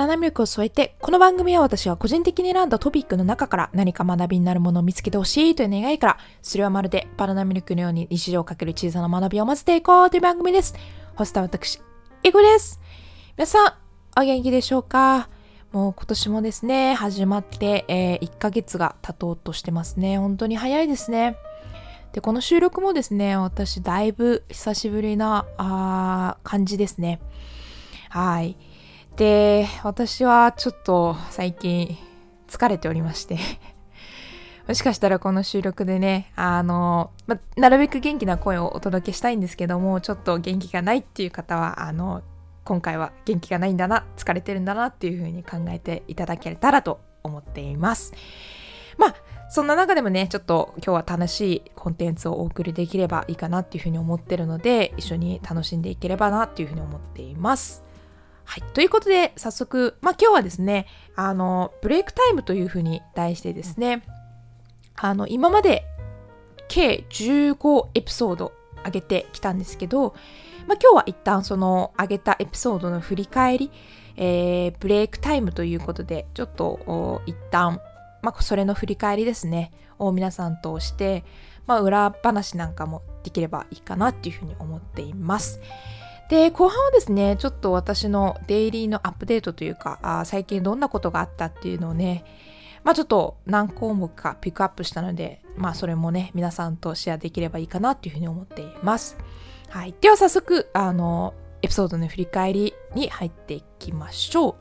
バナミルクを添えて、この番組は私は個人的に選んだトピックの中から何か学びになるものを見つけてほしいという願いから、それはまるでバナナミルクのように日常をかける小さな学びを混ぜていこうという番組です。ホストは私、イゴです。皆さん、お元気でしょうか？もう今年もですね、始まって、えー、1ヶ月が経とうとしてますね。本当に早いですね。で、この収録もですね、私だいぶ久しぶりなあ感じですね。はい。で、私はちょっと最近疲れておりまして もしかしたらこの収録でね、あの、ま、なるべく元気な声をお届けしたいんですけども、ちょっと元気がないっていう方は、あの、今回は元気がないんだな、疲れてるんだなっていう風に考えていただけたらと思っています。まあ、そんな中でもね、ちょっと今日は楽しいコンテンツをお送りできればいいかなっていうふうに思ってるので、一緒に楽しんでいければなっていうふうに思っています。はい。ということで、早速、まあ今日はですね、あの、ブレイクタイムというふうに題してですね、あの、今まで計15エピソード上げてきたんですけど、まあ今日は一旦その上げたエピソードの振り返り、えー、ブレイクタイムということで、ちょっと一旦、まあそれの振り返りですね、を皆さんとして、まあ裏話なんかもできればいいかなっていうふうに思っています。で、後半はですね、ちょっと私のデイリーのアップデートというか、あ最近どんなことがあったっていうのをね、まあちょっと何項目かピックアップしたので、まあそれもね、皆さんとシェアできればいいかなっていうふうに思っています。はい。では早速、あの、エピソードの振り返りに入っていきましょう。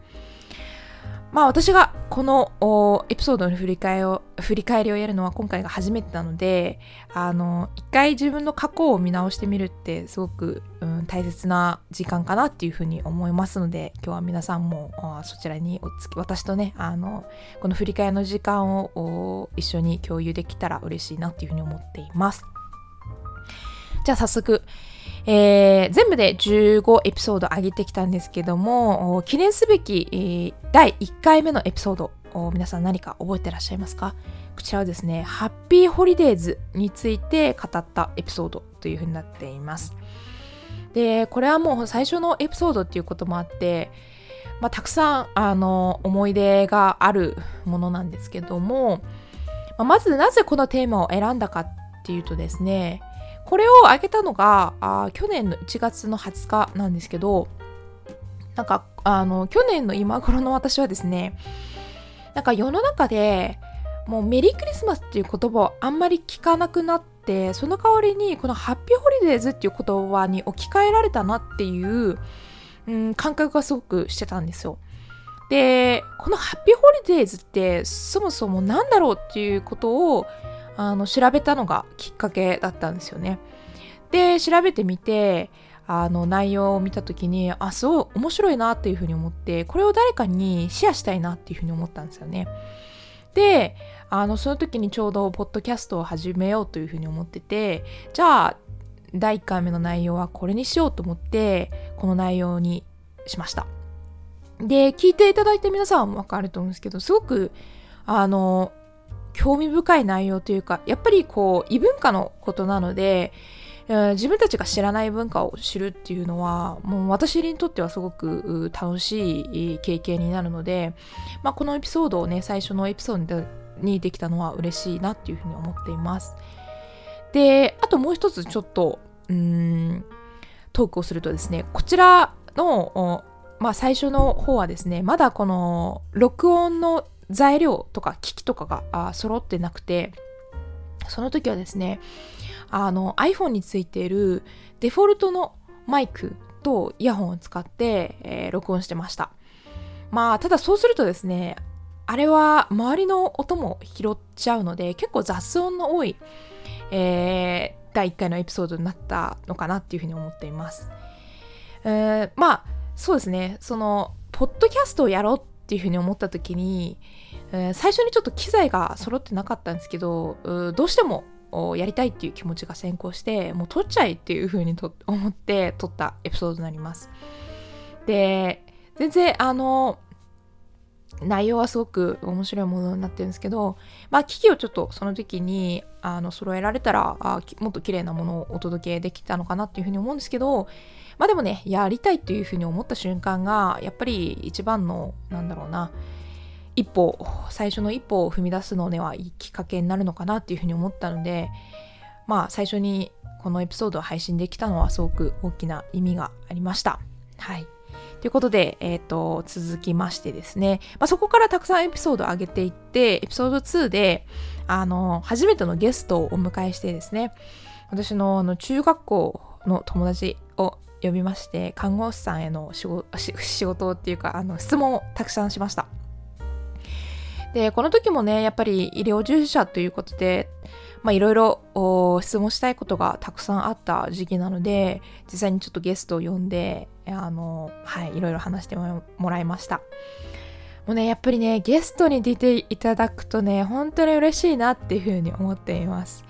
まあ私がこのエピソードの振り返りを振り返りをやるのは今回が初めてなので、あの、一回自分の過去を見直してみるってすごく、うん、大切な時間かなっていうふうに思いますので、今日は皆さんもそちらにおつき、私とね、あの、この振り返りの時間を一緒に共有できたら嬉しいなっていうふうに思っています。じゃあ早速、えー、全部で15エピソード上げてきたんですけども、記念すべき、えー、第1回目のエピソード、皆さん何か覚えてらっしゃいますか？こちらはですね、ハッピーホリデーズについて語ったエピソードというふうになっています。で、これはもう最初のエピソードっていうこともあって、まあ、たくさんあの思い出があるものなんですけども、まあ、まずなぜこのテーマを選んだかっていうとですね、これを挙げたのがあ去年の1月の20日なんですけどなんかあの去年の今頃の私はですねなんか世の中でもうメリークリスマスっていう言葉をあんまり聞かなくなってその代わりにこのハッピーホリデーズっていう言葉に置き換えられたなっていう、うん、感覚がすごくしてたんですよ。でこのハッピーホリデーズってそもそも何だろうっていうことをあの調べたのがきっかけだったんですよね。で調べてみてあの内容を見た時にあすごい面白いなっていうふうに思ってこれを誰かにシェアしたいなっていうふうに思ったんですよね。であのその時にちょうどポッドキャストを始めようというふうに思っててじゃあ第1回目の内容はこれにしようと思ってこの内容にしました。で聞いていただいて皆さんもわかると思うんですけどすごくあの興味深い内容というかやっぱりこう異文化のことなので自分たちが知らない文化を知るっていうのはもう私にとってはすごく楽しい経験になるので、まあ、このエピソードをね最初のエピソードにできたのは嬉しいなっていうふうに思っています。であともう一つちょっとうんトークをするとですねこちらのまあ最初の方はですねまだこの録音の材料とか機器とかが揃ってなくてその時はですねあの iPhone についているデフォルトのマイクとイヤホンを使って、えー、録音してました。まあただそうするとですねあれは周りの音も拾っちゃうので結構雑音の多い、えー、第1回のエピソードになったのかなっていうふうに思っています、えー、まあそうですねそのポッドキャストをやろうっていうふうに思った時に、えー、最初にちょっと機材が揃ってなかったんですけどどうしてもやりたいっていう気持ちが先行してもう撮っちゃいっていうふうにと思って撮ったエピソードになります。で全然あの内容はすごく面白いものになってるんですけど、まあ、機器をちょっとその時にあの揃えられたらあもっと綺麗なものをお届けできたのかなっていうふうに思うんですけど、まあでもね、やりたいというふうに思った瞬間が、やっぱり一番の、なんだろうな、一歩、最初の一歩を踏み出すのではいいきっかけになるのかなっていうふうに思ったので、まあ最初にこのエピソードを配信できたのはすごく大きな意味がありました。はい。ということで、えっ、ー、と、続きましてですね、まあ、そこからたくさんエピソードを上げていって、エピソード2で、あの、初めてのゲストをお迎えしてですね、私のあの中学校の友達を呼びまして、看護師さんへの仕事仕事っていうか、あの、質問をたくさんしました。で、この時もね、やっぱり医療従事者ということで、まいろいろ質問したいことがたくさんあった時期なので、実際にちょっとゲストを呼んで、あの、はい、いろいろ話してもらいました。もうね、やっぱりね、ゲストに出ていただくとね、本当に嬉しいなっていうふうに思っています。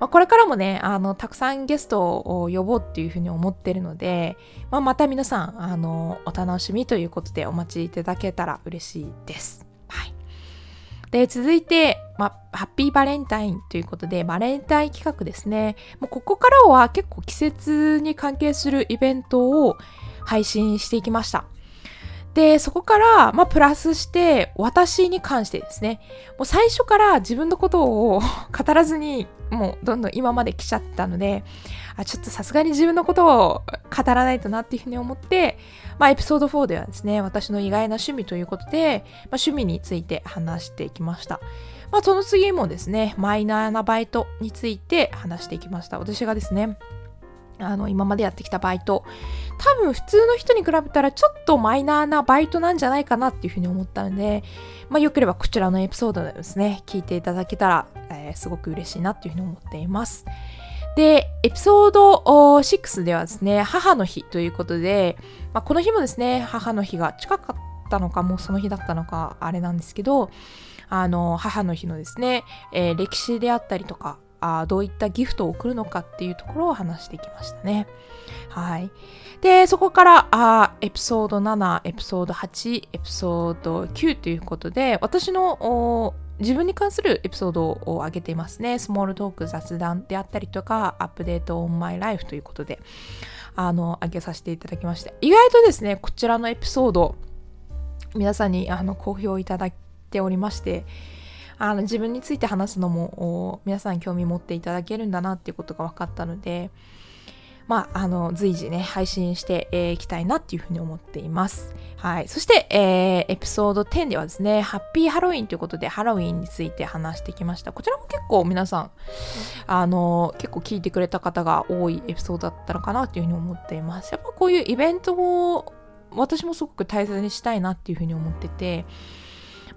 まあ、これからもね、あの、たくさんゲストを呼ぼうっていうふうに思ってるので、まあ、また皆さん、あの、お楽しみということでお待ちいただけたら嬉しいです。はい。で、続いて、まあ、ハッピーバレンタインということで、バレンタイン企画ですね。もうここからは結構季節に関係するイベントを配信していきました。で、そこから、まあ、プラスして、私に関してですね、もう最初から自分のことを 語らずに、もうどんどん今まで来ちゃったので、あちょっとさすがに自分のことを語らないとなっていうふうに思って、まあ、エピソード4ではですね、私の意外な趣味ということで、まあ、趣味について話していきました。まあ、その次もですね、マイナーなバイトについて話していきました。私がですね、あの、今までやってきたバイト。多分普通の人に比べたらちょっとマイナーなバイトなんじゃないかなっていうふうに思ったので、まあ、よければこちらのエピソードですね、聞いていただけたら、えー、すごく嬉しいなっていうふうに思っています。で、エピソード6ではですね、母の日ということで、まあ、この日もですね、母の日が近かったのか、もうその日だったのか、あれなんですけど、あの、母の日のですね、えー、歴史であったりとか、あどういったギフトを送るのかっていうところを話してきましたね。はい。で、そこからあエピソード7、エピソード8、エピソード9ということで、私の自分に関するエピソードを上げていますね。スモールトーク雑談であったりとか、アップデートオンマイライフということで、あの、上げさせていただきました。意外とですね、こちらのエピソード、皆さんにあの好評いただいておりまして、あの自分について話すのも皆さん興味持っていただけるんだなっていうことが分かったので、まあ、あの、随時ね、配信してい、きたいなっていうふうに思っています。はい。そして、えー、エピソード10ではですね、ハッピーハロウィンということで、ハロウィンについて話してきました。こちらも結構皆さん、あの、結構聞いてくれた方が多いエピソードだったのかなっていうふうに思っています。やっぱこういうイベントを、私もすごく大切にしたいなっていうふうに思ってて、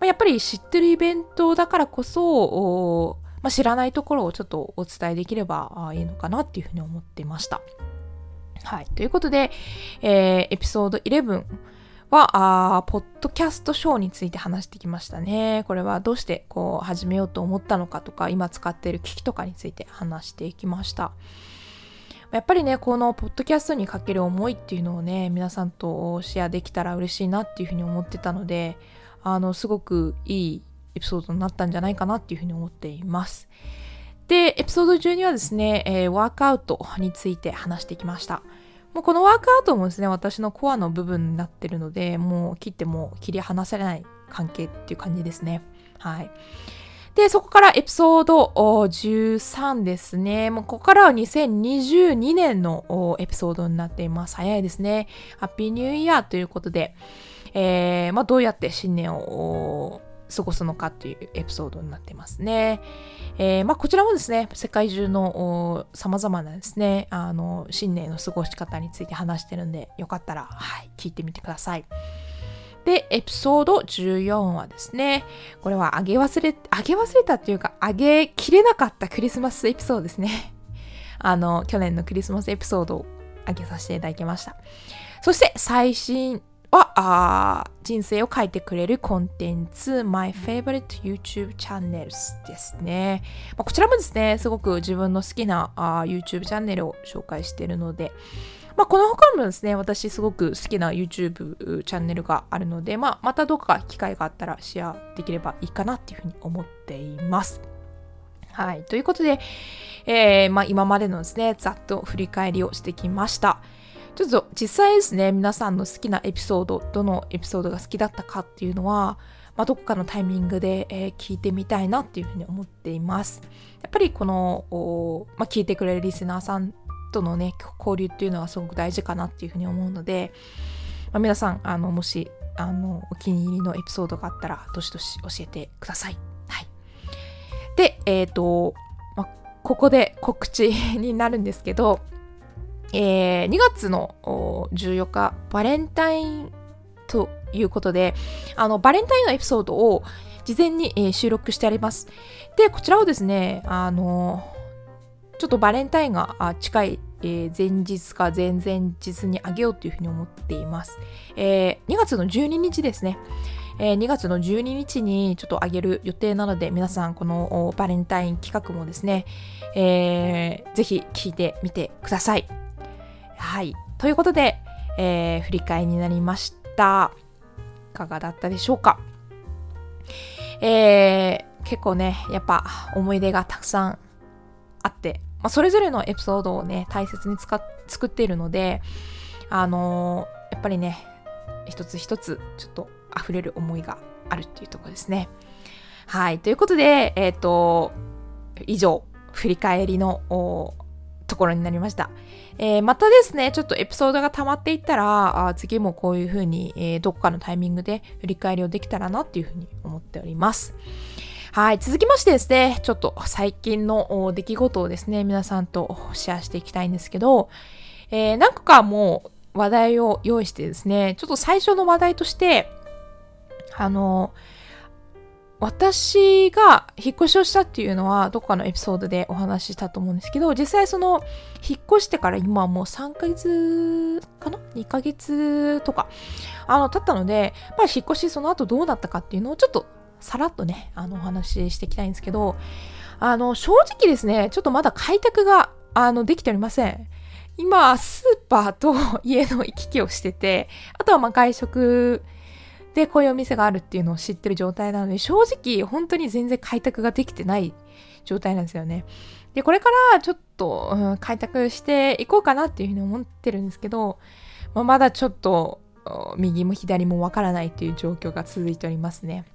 あ、やっぱり知ってるイベントだからこそ、まあ、知らないところをちょっとお伝えできればいいのかなっていうふうに思っていました。はい。ということで、えー、エピソード11は、あポッドキャストショーについて話してきましたね。これはどうしてこう始めようと思ったのかとか、今使っている機器とかについて話していきました。やっぱりね、このポッドキャストにかける思いっていうのをね、皆さんとシェアできたら嬉しいなっていうふうに思ってたので、あの、すごくいいエピソードになったんじゃないかなっていうふうに思っています。で、エピソード12はですね、えー、ワークアウトについて話してきました。もうこのワークアウトもですね、私のコアの部分になってるので、もう切っても切り離されない関係っていう感じですね。はい。で、そこからエピソード13ですね。もうここからは2022年のエピソードになっています。早いですね。ハッピーニューイヤーということで、えー、まあ、どうやって新年を過ごすのかというエピソードになってますね。えー、まあ、こちらもですね、世界中の様々なですね、あの、新年の過ごし方について話してるんで、よかったら、はい、聞いてみてください。で、エピソード14はですね、これはあげ忘れ、あげ忘れたっていうか、あげきれなかったクリスマスエピソードですね。あの、去年のクリスマスエピソードをあげさせていただきました。そして最新はあ人生を変えてくれるコンテンツ My Favorite YouTube Channels ですね、まあ、こちらもですねすごく自分の好きなあ YouTube チャンネルを紹介しているのでまあ、この他にもですね、私すごく好きな YouTube チャンネルがあるので、まあ、またどっか機会があったらシェアできればいいかなっていうふうに思っています。はい。ということで、えー、まあ、今までのですね、ざっと振り返りをしてきました。ちょっと実際ですね、皆さんの好きなエピソード、どのエピソードが好きだったかっていうのは、まあ、どこかのタイミングで、えー、聞いてみたいなっていうふうに思っています。やっぱりこの、まあ、聞いてくれるリスナーさんとのね、交流っていうのはすごく大事かなっていうふうに思うので、まあ、皆さん、あの、もし、あの、お気に入りのエピソードがあったら、どしどし教えてください。はい。で、えっ、ー、と、まあ、ここで告知になるんですけど、えー、2月の14日、バレンタインということで、あの、バレンタインのエピソードを事前に、えー、収録してあります。で、こちらをですね、あの、ちょっとバレンタインが近い、えー、前日か前々日にあげようというふうに思っています。えー、2月の12日ですね。えー、2月の12日にちょっとあげる予定なので、皆さんこのバレンタイン企画もですね、えー、ぜひ聞いてみてください。はい。ということで、えー、振り返りになりました。いかがだったでしょうか？えー、結構ね、やっぱ思い出がたくさんあって、まあ、それぞれのエピソードをね、大切に使っ作っているので、あのー、やっぱりね、一つ一つちょっと溢れる思いがあるっていうところですね。はい。ということで、えっ、ー、と、以上、振り返りのところになりました。えー、またですね、ちょっとエピソードが溜まっていったら、あ次もこういう風に、えー、どこかのタイミングで振り返りをできたらなっていう風に思っております。はい。続きましてですね、ちょっと最近の出来事をですね、皆さんとシェアしていきたいんですけど、えー、何個かもう話題を用意してですね、ちょっと最初の話題として、あの、私が引っ越しをしたっていうのはどっかのエピソードでお話ししたと思うんですけど、実際その引っ越してから今はもう3ヶ月かな ?2 ヶ月とか、あの、経ったので、まあ引っ越しその後どうだったかっていうのをちょっとさらっとね、あの、お話ししていきたいんですけど、あの、正直ですね、ちょっとまだ開拓が、あの、できておりません。今、スーパーと家の行き来をしてて、あとはまあ外食、で、こういうお店があるっていうのを知ってる状態なので、正直本当に全然開拓ができてない状態なんですよね。で、これからちょっと、うん、開拓していこうかなっていうふうに思ってるんですけど、まあ、まだちょっと右も左もわからないっていう状況が続いておりますね。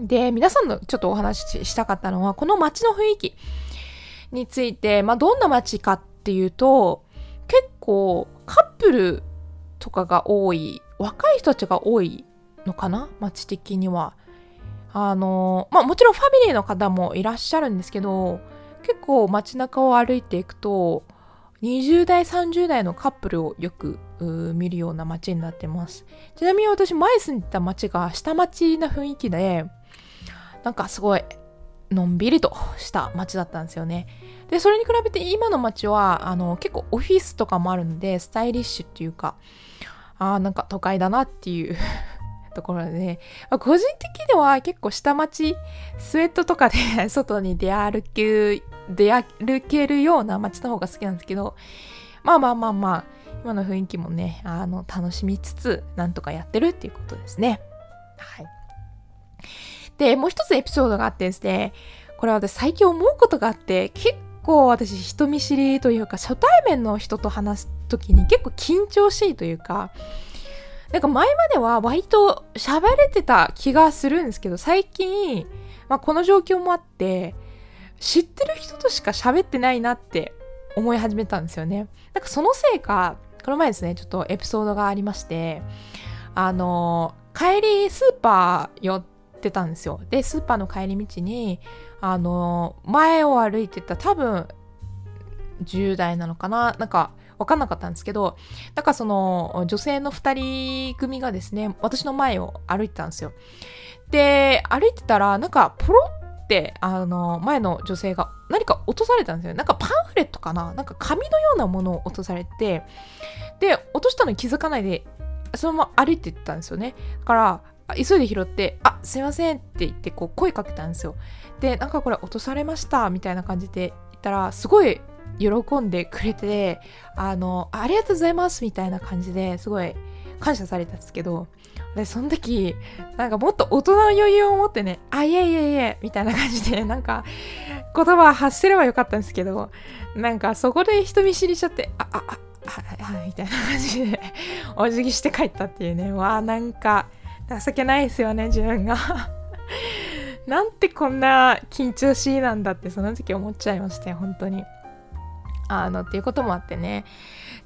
で、皆さんのちょっとお話ししたかったのは、この街の雰囲気について、まあ、どんな街かっていうと、結構カップルとかが多い、若い人たちが多いのかな？街的には。あの、まあもちろんファミリーの方もいらっしゃるんですけど、結構街中を歩いていくと、20代、30代のカップルをよく見るような街になってます。ちなみに私前住んでた街が下町な雰囲気で、なんかすごいのんびりとした街だったんですよね。で、それに比べて今の街は、あの、結構オフィスとかもあるんで、スタイリッシュっていうか、あ、なんか都会だなっていうところで、まあ、個人的には結構下町、スウェットとかで 外に出歩け、出歩けるような街の方が好きなんですけど、まあまあまあまあ、今の雰囲気もね、あの、楽しみつつ、なんとかやってるっていうことですね。はい。で、もう一つエピソードがあってですね、これは私最近思うことがあって、結構私人見知りというか、初対面の人と話す時に結構緊張しいというか、なんか前までは割と喋れてた気がするんですけど、最近、まあ、この状況もあって、知ってる人としか喋ってないなって思い始めたんですよね。なんかそのせいか、この前ですね、ちょっとエピソードがありまして、あの、帰りスーパー寄ってたんですよ。で、スーパーの帰り道に、あの、前を歩いてた多分、10代なのかななんか、わかんなかったんですけど、なんかその女性の2人組がですね、私の前を歩いてたんですよ。で、歩いてたら、なんかポロって、あの、前の女性が何か落とされたんですよ。なんかパンフレットかな？なんか紙のようなものを落とされて、で、落としたのに気づかないで、そのまま歩いていったんですよね。だから、急いで拾って、あ、すいませんって言ってこう声かけたんですよ。で、なんかこれ落とされましたみたいな感じで言ったら、すごい喜んでくれて、あの、ありがとうございますみたいな感じですごい感謝されたんですけど、で、その時、なんかもっと大人の余裕を持ってね、あ、いえいえいえ、みたいな感じで、なんか、言葉発せればよかったんですけど、なんかそこで人見知りしちゃって、あ、あ、あ、はいはいみたいな感じでお辞儀して帰ったっていうね。わあなんか情けないですよね自分が。なんてこんな緊張しいなんだってその時思っちゃいましたよ本当に。あのっていうこともあってね。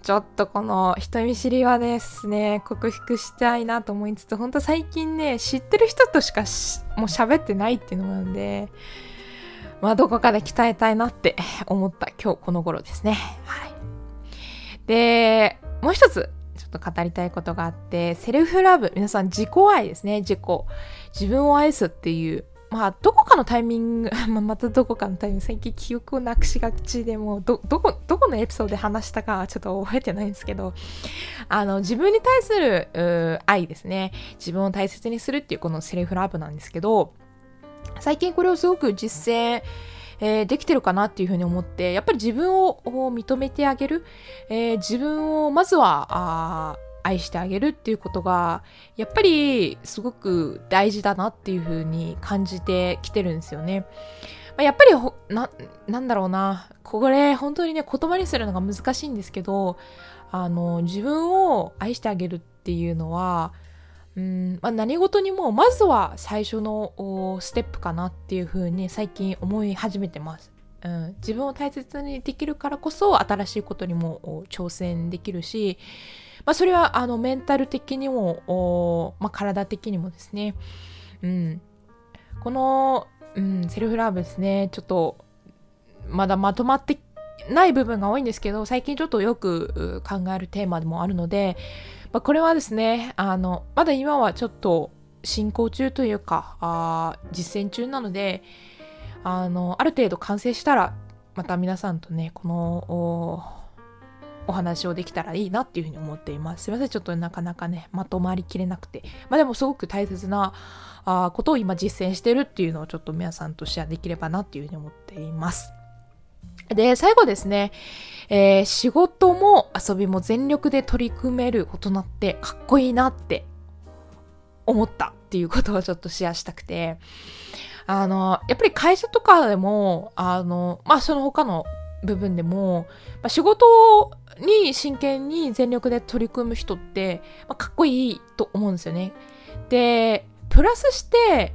ちょっとこの人見知りはですね克服したいなと思いつつ本当最近ね知ってる人としかもう喋ってないっていうのもなんでまあどこかで鍛えたいなって 思った今日この頃ですね。はい。でもう一つちょっと語りたいことがあってセルフラブ皆さん自己愛ですね自己。自分を愛すっていうまあ、どこかのタイミング、ま、たどこかのタイミング、最近記憶をなくしがちでもど、どこ、どこのエピソードで話したかちょっと覚えてないんですけど、あの、自分に対する愛ですね。自分を大切にするっていうこのセルフラブなんですけど、最近これをすごく実践、えー、できてるかなっていうふうに思って、やっぱり自分を認めてあげる、えー、自分をまずは、愛してあげるっていうことがやっぱりすごく大事だなっていう風に感じてきてるんですよね。まあ、やっぱりな、なんだろうな。これ本当にね言葉にするのが難しいんですけど、あの、自分を愛してあげるっていうのは、うんまあ、何事にもまずは最初のステップかなっていう風に最近思い始めてます。うん、自分を大切にできるからこそ新しいことにも挑戦できるし、まあ、それはあのメンタル的にも、まあ、体的にもですね、うん、この、うん、セルフラブですね。ちょっとまだまとまってない部分が多いんですけど最近ちょっとよく考えるテーマでもあるので、まあ、これはですねあのまだ今はちょっと進行中というかあ実践中なのであのある程度完成したらまた皆さんとねこのお話をできたらいいなっていうふうに思っています。すいません、ちょっとなかなかね、まとまりきれなくて。まあでもすごく大切なあことを今実践してるっていうのをちょっと皆さんとシェアできればなっていうふうに思っています。で、最後ですね、えー、仕事も遊びも全力で取り組める大人ってかっこいいなって思ったっていうことをちょっとシェアしたくて、あの、やっぱり会社とかでも、あの、まあその他の部分でも、まあ、仕事に真剣に全力で取り組む人って、まあ、かっこいいと思うんですよね。で、プラスして、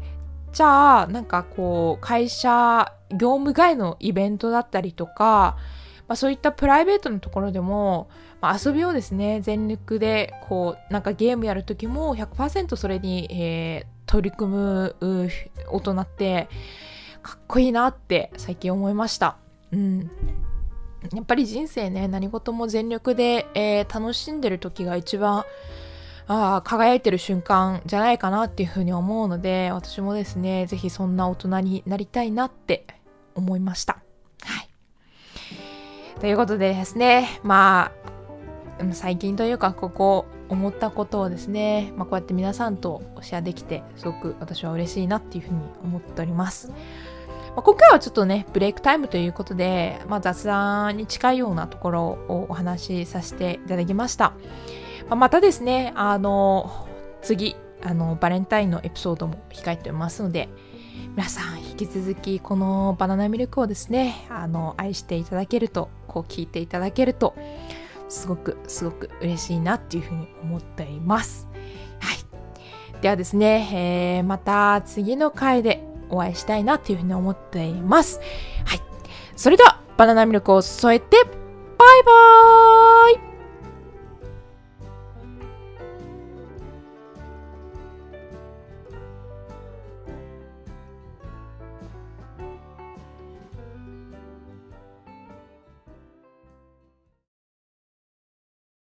じゃあ、なんかこう、会社、業務外のイベントだったりとか、まあ、そういったプライベートのところでも、まあ、遊びをですね、全力で、こう、なんかゲームやるときも100%それに、えー、取り組む大人って、かっこいいなって最近思いました。うん。やっぱり人生ね、何事も全力で、えー、楽しんでる時が一番、あ輝いてる瞬間じゃないかなっていうふうに思うので、私もですね、ぜひそんな大人になりたいなって思いました。はい。ということでですね、まあ、最近というか、ここ、思ったことをですね、まあ、こうやって皆さんとシェアできて、すごく私は嬉しいなっていうふうに思っております。まあ、今回はちょっとね、ブレイクタイムということで、まあ、雑談に近いようなところをお話しさせていただきました。まあ、またですね、あの、次、あの、バレンタインのエピソードも控えておりますので、皆さん引き続きこのバナナミルクをですね、あの、愛していただけると、こう聞いていただけると、すごくすごく嬉しいなっていうふうに思っています。はい。ではですね、えー、また次の回でお会いしたいなというふうに思っています。はい。それでは、バナナミルクを添えて、バイバーイ